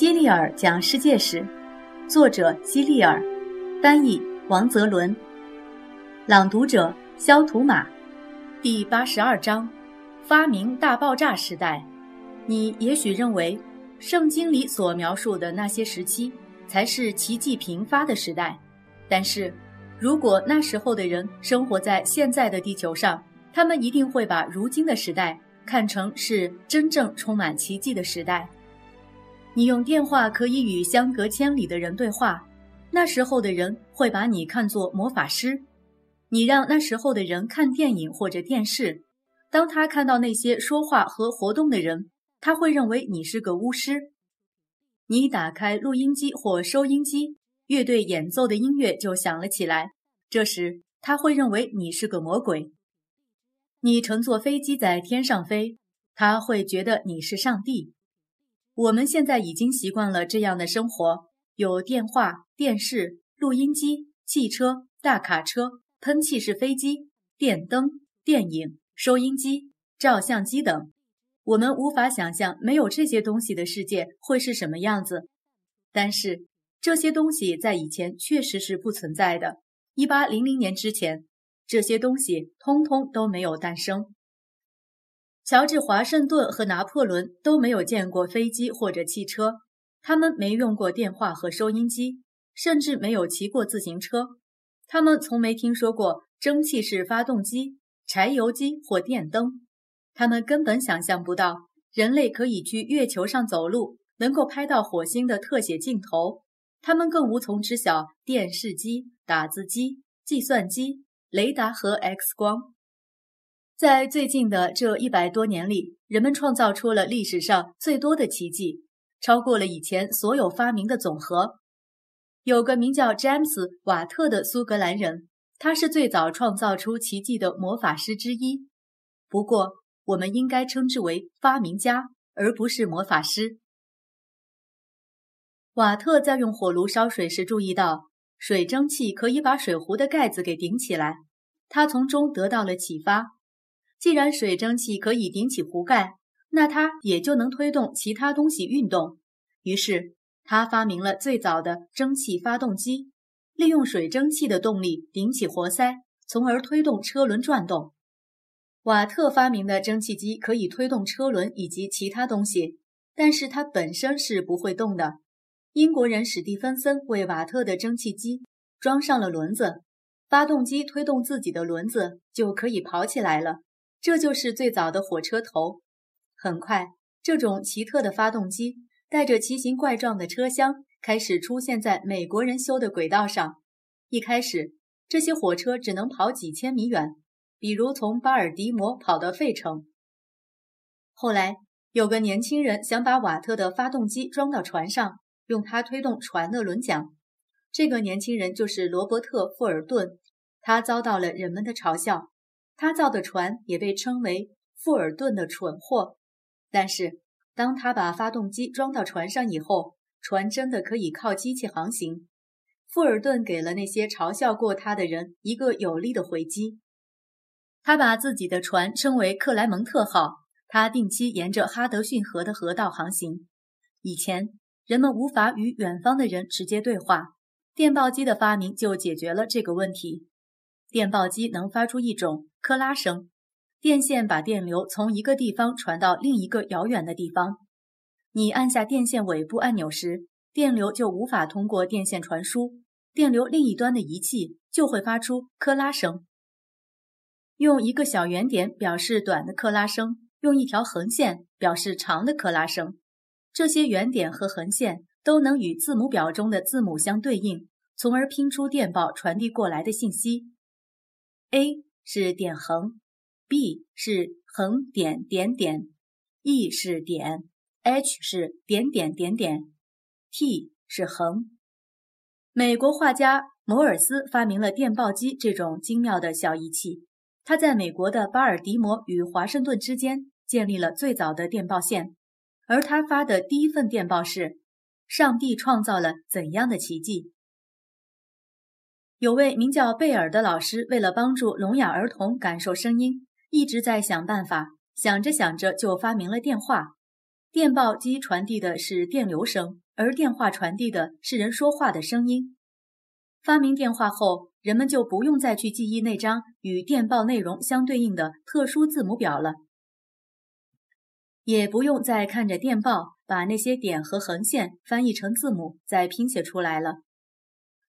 希利尔讲世界史，作者希利尔，翻译王泽伦，朗读者肖图马，第八十二章：发明大爆炸时代。你也许认为，圣经里所描述的那些时期才是奇迹频发的时代，但是，如果那时候的人生活在现在的地球上，他们一定会把如今的时代看成是真正充满奇迹的时代。你用电话可以与相隔千里的人对话，那时候的人会把你看作魔法师。你让那时候的人看电影或者电视，当他看到那些说话和活动的人，他会认为你是个巫师。你打开录音机或收音机，乐队演奏的音乐就响了起来，这时他会认为你是个魔鬼。你乘坐飞机在天上飞，他会觉得你是上帝。我们现在已经习惯了这样的生活：有电话、电视、录音机、汽车、大卡车、喷气式飞机、电灯、电影、收音机、照相机等。我们无法想象没有这些东西的世界会是什么样子。但是这些东西在以前确实是不存在的。一八零零年之前，这些东西通通都没有诞生。乔治·华盛顿和拿破仑都没有见过飞机或者汽车，他们没用过电话和收音机，甚至没有骑过自行车。他们从没听说过蒸汽式发动机、柴油机或电灯。他们根本想象不到人类可以去月球上走路，能够拍到火星的特写镜头。他们更无从知晓电视机、打字机、计算机、雷达和 X 光。在最近的这一百多年里，人们创造出了历史上最多的奇迹，超过了以前所有发明的总和。有个名叫詹姆斯·瓦特的苏格兰人，他是最早创造出奇迹的魔法师之一。不过，我们应该称之为发明家，而不是魔法师。瓦特在用火炉烧水时注意到，水蒸气可以把水壶的盖子给顶起来，他从中得到了启发。既然水蒸气可以顶起壶盖，那它也就能推动其他东西运动。于是他发明了最早的蒸汽发动机，利用水蒸气的动力顶起活塞，从而推动车轮转动。瓦特发明的蒸汽机可以推动车轮以及其他东西，但是它本身是不会动的。英国人史蒂芬森为瓦特的蒸汽机装上了轮子，发动机推动自己的轮子就可以跑起来了。这就是最早的火车头。很快，这种奇特的发动机带着奇形怪状的车厢开始出现在美国人修的轨道上。一开始，这些火车只能跑几千米远，比如从巴尔的摩跑到费城。后来，有个年轻人想把瓦特的发动机装到船上，用它推动船的轮桨。这个年轻人就是罗伯特·富尔顿。他遭到了人们的嘲笑。他造的船也被称为富尔顿的蠢货，但是当他把发动机装到船上以后，船真的可以靠机器航行。富尔顿给了那些嘲笑过他的人一个有力的回击。他把自己的船称为克莱蒙特号，他定期沿着哈德逊河的河道航行。以前人们无法与远方的人直接对话，电报机的发明就解决了这个问题。电报机能发出一种克拉声，电线把电流从一个地方传到另一个遥远的地方。你按下电线尾部按钮时，电流就无法通过电线传输，电流另一端的仪器就会发出克拉声。用一个小圆点表示短的克拉声，用一条横线表示长的克拉声。这些圆点和横线都能与字母表中的字母相对应，从而拼出电报传递过来的信息。A 是点横，B 是横点点点，E 是点，H 是点点点点，T 是横。美国画家摩尔斯发明了电报机这种精妙的小仪器，他在美国的巴尔的摩与华盛顿之间建立了最早的电报线，而他发的第一份电报是：“上帝创造了怎样的奇迹？”有位名叫贝尔的老师，为了帮助聋哑儿童感受声音，一直在想办法。想着想着，就发明了电话。电报机传递的是电流声，而电话传递的是人说话的声音。发明电话后，人们就不用再去记忆那张与电报内容相对应的特殊字母表了，也不用再看着电报把那些点和横线翻译成字母再拼写出来了。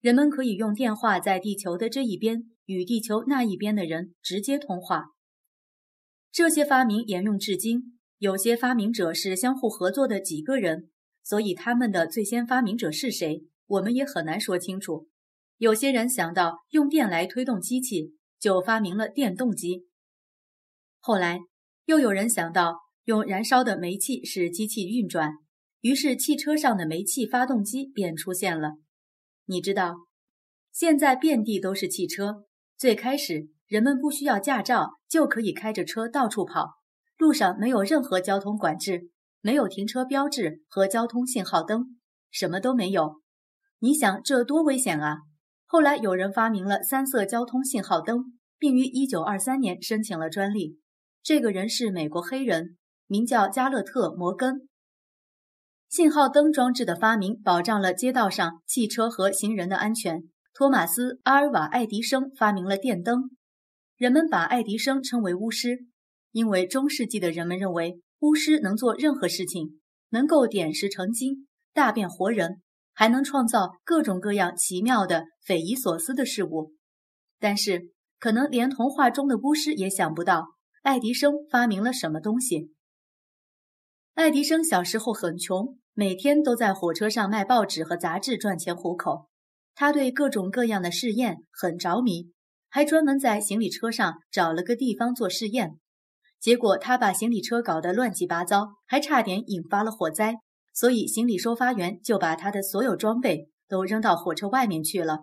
人们可以用电话在地球的这一边与地球那一边的人直接通话。这些发明沿用至今，有些发明者是相互合作的几个人，所以他们的最先发明者是谁，我们也很难说清楚。有些人想到用电来推动机器，就发明了电动机。后来又有人想到用燃烧的煤气使机器运转，于是汽车上的煤气发动机便出现了。你知道，现在遍地都是汽车。最开始人们不需要驾照就可以开着车到处跑，路上没有任何交通管制，没有停车标志和交通信号灯，什么都没有。你想这多危险啊！后来有人发明了三色交通信号灯，并于1923年申请了专利。这个人是美国黑人，名叫加勒特·摩根。信号灯装置的发明保障了街道上汽车和行人的安全。托马斯·阿尔瓦·爱迪生发明了电灯。人们把爱迪生称为巫师，因为中世纪的人们认为巫师能做任何事情，能够点石成金，大变活人。还能创造各种各样奇妙的、匪夷所思的事物，但是可能连童话中的巫师也想不到爱迪生发明了什么东西。爱迪生小时候很穷，每天都在火车上卖报纸和杂志赚钱糊口。他对各种各样的试验很着迷，还专门在行李车上找了个地方做试验。结果他把行李车搞得乱七八糟，还差点引发了火灾。所以，行李收发员就把他的所有装备都扔到火车外面去了。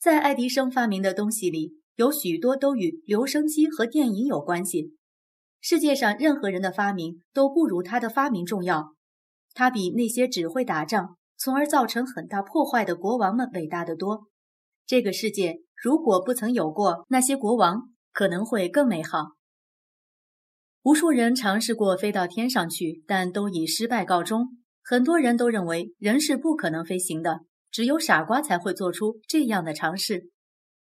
在爱迪生发明的东西里，有许多都与留声机和电影有关系。世界上任何人的发明都不如他的发明重要。他比那些只会打仗，从而造成很大破坏的国王们伟大的多。这个世界如果不曾有过那些国王，可能会更美好。无数人尝试过飞到天上去，但都以失败告终。很多人都认为人是不可能飞行的，只有傻瓜才会做出这样的尝试。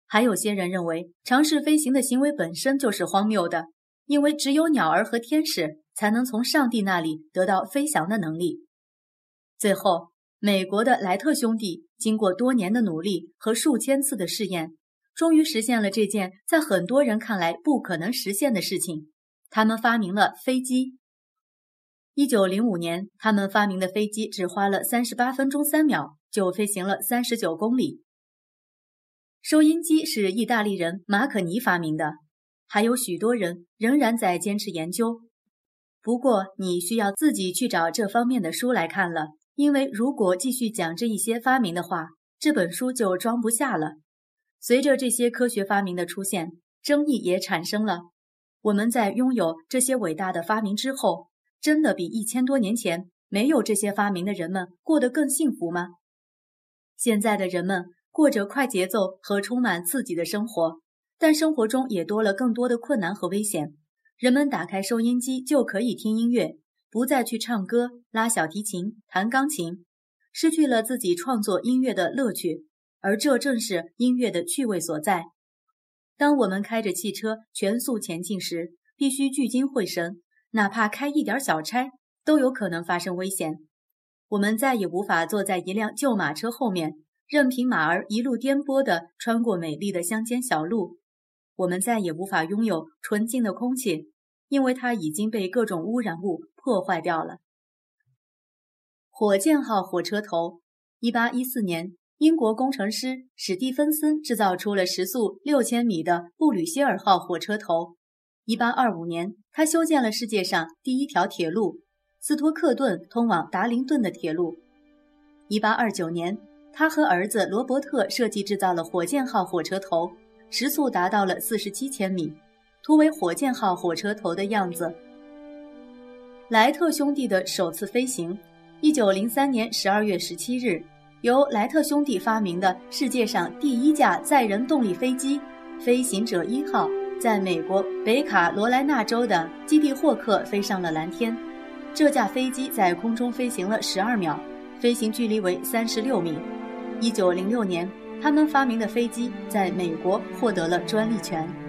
还有些人认为尝试飞行的行为本身就是荒谬的，因为只有鸟儿和天使才能从上帝那里得到飞翔的能力。最后，美国的莱特兄弟经过多年的努力和数千次的试验，终于实现了这件在很多人看来不可能实现的事情。他们发明了飞机。一九零五年，他们发明的飞机只花了三十八分钟三秒就飞行了三十九公里。收音机是意大利人马可尼发明的，还有许多人仍然在坚持研究。不过，你需要自己去找这方面的书来看了，因为如果继续讲这一些发明的话，这本书就装不下了。随着这些科学发明的出现，争议也产生了。我们在拥有这些伟大的发明之后。真的比一千多年前没有这些发明的人们过得更幸福吗？现在的人们过着快节奏和充满刺激的生活，但生活中也多了更多的困难和危险。人们打开收音机就可以听音乐，不再去唱歌、拉小提琴、弹钢琴，失去了自己创作音乐的乐趣，而这正是音乐的趣味所在。当我们开着汽车全速前进时，必须聚精会神。哪怕开一点小差，都有可能发生危险。我们再也无法坐在一辆旧马车后面，任凭马儿一路颠簸地穿过美丽的乡间小路。我们再也无法拥有纯净的空气，因为它已经被各种污染物破坏掉了。火箭号火车头，一八一四年，英国工程师史蒂芬森制造出了时速六千米的布吕歇尔号火车头。一八二五年，他修建了世界上第一条铁路——斯托克顿通往达灵顿的铁路。一八二九年，他和儿子罗伯特设计制造了火箭号火车头，时速达到了四十七千米，图为火箭号火车头的样子。莱特兄弟的首次飞行，一九零三年十二月十七日，由莱特兄弟发明的世界上第一架载人动力飞机——飞行者一号。在美国北卡罗来纳州的基地霍克飞上了蓝天。这架飞机在空中飞行了十二秒，飞行距离为三十六米。一九零六年，他们发明的飞机在美国获得了专利权。